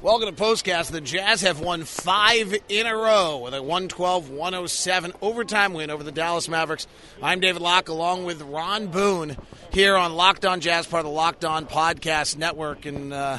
Welcome to Postcast. The Jazz have won five in a row with a 112 107 overtime win over the Dallas Mavericks. I'm David Locke along with Ron Boone here on Locked On Jazz, part of the Locked On Podcast Network. And uh,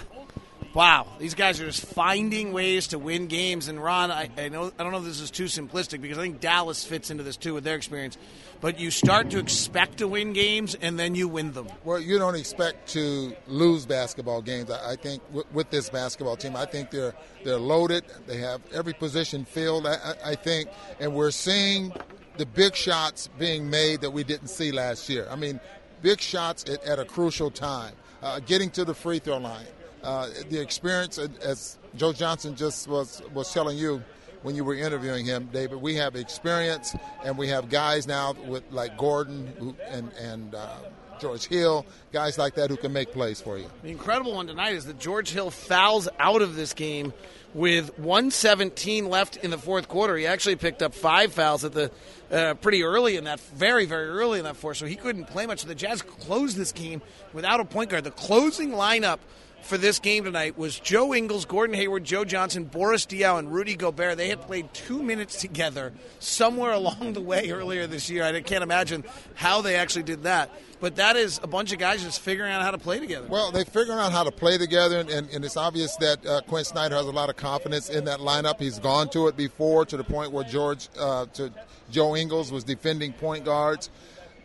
wow, these guys are just finding ways to win games. And Ron, I, I, know I don't know if this is too simplistic because I think Dallas fits into this too with their experience but you start to expect to win games and then you win them. Well, you don't expect to lose basketball games. I, think with, this basketball team, I think they're they're loaded. They have every position filled. I, I think, and we're seeing the big shots being made that we didn't see last year. I mean, big shots at, at a crucial time, uh, getting to the free throw line. Uh, the experience, as Joe Johnson just was was telling you, when you were interviewing him, David. We have experience, and we have guys now with like Gordon and and uh, George Hill, guys like that who can make plays for you. The incredible one tonight is that George Hill fouls out of this game with 117 left in the fourth quarter. He actually picked up five fouls at the uh, pretty early in that, very very early in that fourth, so he couldn't play much. The Jazz closed this game without a point guard. The closing lineup for this game tonight was Joe Ingles, Gordon Hayward, Joe Johnson, Boris Diaw, and Rudy Gobert. They had played two minutes together somewhere along the way earlier this year. I can't imagine how they actually did that. But that is a bunch of guys just figuring out how to play together. Well, they're figuring out how to play together, and, and, and it's obvious that uh, Quin Snyder has a lot of confidence in that lineup. He's gone to it before to the point where George, uh, to Joe Ingles was defending point guards.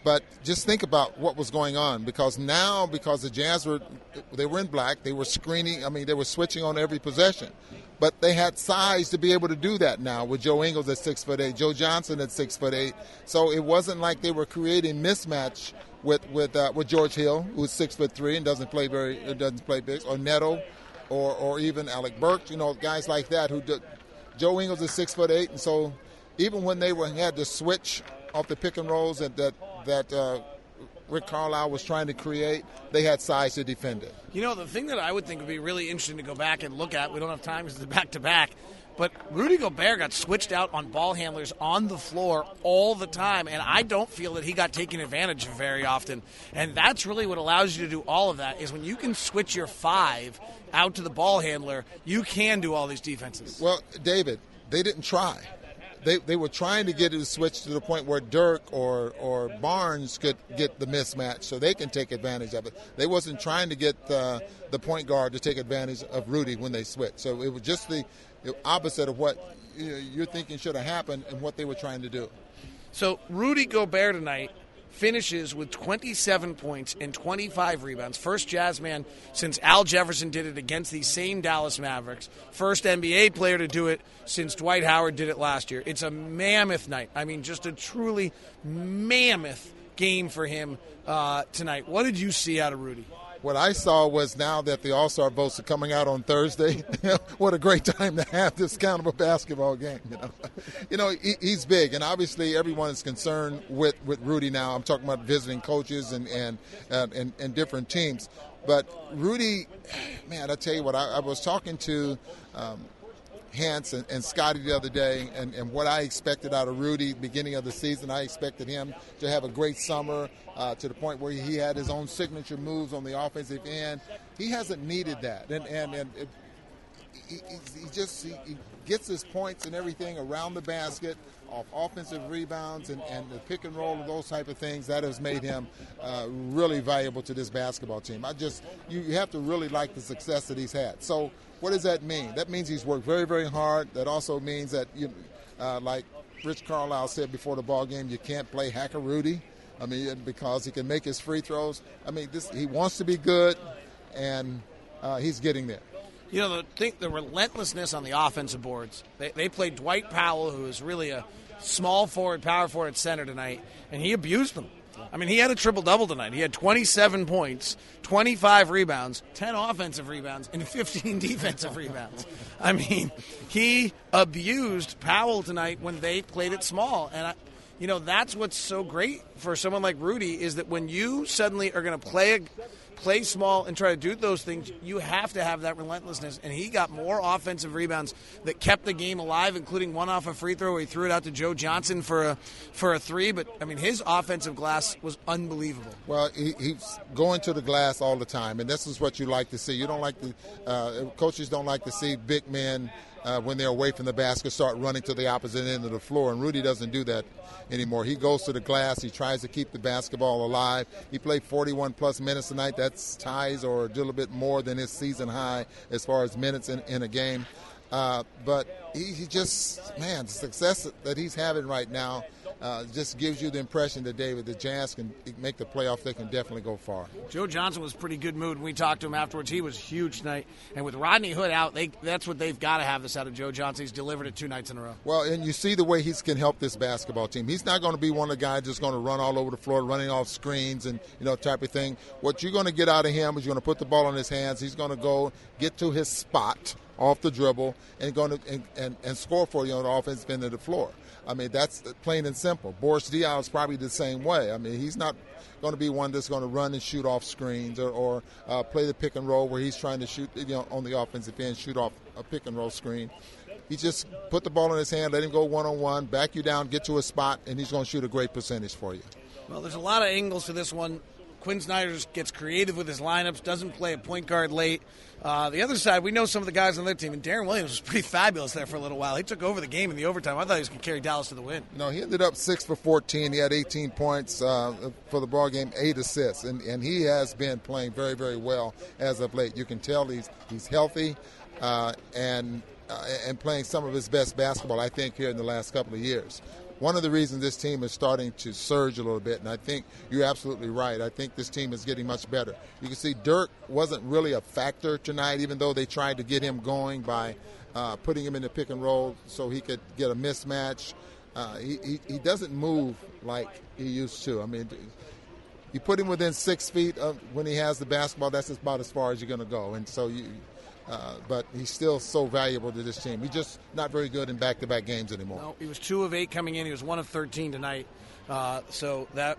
But just think about what was going on because now, because the Jazz were, they were in black, they were screening. I mean, they were switching on every possession, but they had size to be able to do that now with Joe Ingles at six foot eight, Joe Johnson at six foot eight. So it wasn't like they were creating mismatch with with uh, with George Hill, who's six foot three and doesn't play very doesn't play big, or Neto, or or even Alec Burks. You know, guys like that who. Do, Joe Ingles is six foot eight, and so even when they were had to switch off the pick and rolls that that, that uh, Rick Carlisle was trying to create, they had size to defend it. You know, the thing that I would think would be really interesting to go back and look at, we don't have time because it's back to back, but Rudy Gobert got switched out on ball handlers on the floor all the time, and I don't feel that he got taken advantage of very often. And that's really what allows you to do all of that is when you can switch your five out to the ball handler, you can do all these defenses. Well, David, they didn't try they, they were trying to get it to switch to the point where Dirk or, or Barnes could get the mismatch so they can take advantage of it. They wasn't trying to get uh, the point guard to take advantage of Rudy when they switched. So it was just the opposite of what you're thinking should have happened and what they were trying to do. So Rudy Gobert tonight finishes with 27 points and 25 rebounds. First Jazz man since Al Jefferson did it against these same Dallas Mavericks. First NBA player to do it since Dwight Howard did it last year. It's a mammoth night. I mean, just a truly mammoth game for him uh, tonight. What did you see out of Rudy? What I saw was now that the All Star votes are coming out on Thursday. what a great time to have this kind of a basketball game. You know, you know he, he's big, and obviously everyone is concerned with, with Rudy now. I'm talking about visiting coaches and and uh, and, and different teams. But Rudy, man, I tell you what, I, I was talking to um, Hans and, and, Scotty the other day, and, and, what I expected out of Rudy beginning of the season. I expected him to have a great summer uh, to the point where he had his own signature moves on the offensive end. He hasn't needed that, and and, and it, he, he, just he, he gets his points and everything around the basket off offensive rebounds and, and the pick and roll and those type of things that has made him uh, really valuable to this basketball team. I just you, you have to really like the success that he's had. So what does that mean? That means he's worked very, very hard. That also means that, you, uh, like Rick Carlisle said before the ball game, you can't play Hacker Rudy. I mean, because he can make his free throws. I mean, this he wants to be good, and uh, he's getting there. You know, the the relentlessness on the offensive boards. They, they played Dwight Powell, who is really a small forward, power forward center tonight, and he abused them. I mean, he had a triple double tonight. He had 27 points, 25 rebounds, 10 offensive rebounds, and 15 defensive rebounds. I mean, he abused Powell tonight when they played it small. And, I, you know, that's what's so great for someone like Rudy is that when you suddenly are going to play a play small and try to do those things, you have to have that relentlessness. And he got more offensive rebounds that kept the game alive, including one off a free throw where he threw it out to Joe Johnson for a for a three. But I mean, his offensive glass was unbelievable. Well, he, he's going to the glass all the time, and this is what you like to see. You don't like the uh, coaches don't like to see big men uh, when they're away from the basket start running to the opposite end of the floor. And Rudy doesn't do that anymore. He goes to the glass. He tries to keep the basketball alive. He played 41 plus minutes tonight. That's ties or a little bit more than his season high as far as minutes in, in a game. Uh, but he, he, just, man, the success that he's having right now uh, just gives you the impression that David, the Jazz can make the playoffs. They can definitely go far. Joe Johnson was pretty good mood when we talked to him afterwards. He was huge tonight, and with Rodney Hood out, they, that's what they've got to have this out of Joe Johnson. He's delivered it two nights in a row. Well, and you see the way he can help this basketball team. He's not going to be one of the guys just going to run all over the floor, running off screens and you know type of thing. What you're going to get out of him is you're going to put the ball in his hands. He's going to go get to his spot off the dribble and going to and, and, and score for you on the offensive end of the floor. I mean, that's plain and simple. Boris Diaw is probably the same way. I mean, he's not going to be one that's going to run and shoot off screens or, or uh, play the pick and roll where he's trying to shoot you know, on the offensive end, shoot off a pick and roll screen. He just put the ball in his hand, let him go one on one, back you down, get to a spot, and he's going to shoot a great percentage for you. Well, there's a lot of angles to this one. Quin Snyder gets creative with his lineups, doesn't play a point guard late. Uh, the other side, we know some of the guys on their team, and Deron Williams was pretty fabulous there for a little while. He took over the game in the overtime. I thought he was going to carry Dallas to the win. No, he ended up six for 14. He had 18 points uh, for the ball game, eight assists, and, and he has been playing very, very well as of late. You can tell he's he's healthy, uh, and uh, and playing some of his best basketball, I think, here in the last couple of years one of the reasons this team is starting to surge a little bit, and I think you're absolutely right. I think this team is getting much better. You can see Dirk wasn't really a factor tonight, even though they tried to get him going by uh, putting him in the pick and roll so he could get a mismatch. Uh, he, he, he, doesn't move like he used to. I mean, you put him within six feet of when he has the basketball, that's about as far as you're going to go. And so you, uh, but he's still so valuable to this team. He's just not very good in back-to-back games anymore. No, he was two of eight coming in. He was one of 13 tonight. Uh, so that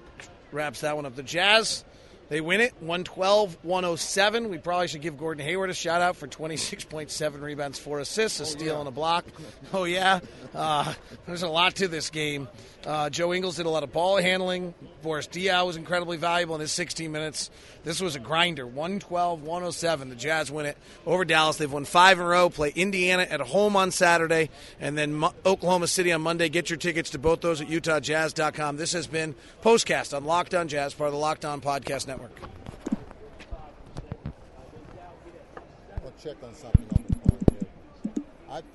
wraps that one up. The Jazz they win it 112 107. We probably should give Gordon Hayward a shout out for 26.7 rebounds, four assists, a steal, and a block. Oh, yeah. Uh, there's a lot to this game. Uh, Joe Ingles did a lot of ball handling. Boris Diaw was incredibly valuable in his 16 minutes. This was a grinder 112 107. The Jazz win it over Dallas. They've won five in a row. Play Indiana at home on Saturday, and then Mo- Oklahoma City on Monday. Get your tickets to both those at UtahJazz.com. This has been Postcast on Locked On Jazz, part of the Locked On Podcast Network. I'll check on something on the phone. I think.